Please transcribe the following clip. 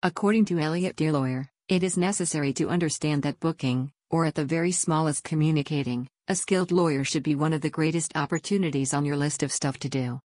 According to Elliot Dearlawyer, it is necessary to understand that booking, or at the very smallest communicating, a skilled lawyer should be one of the greatest opportunities on your list of stuff to do.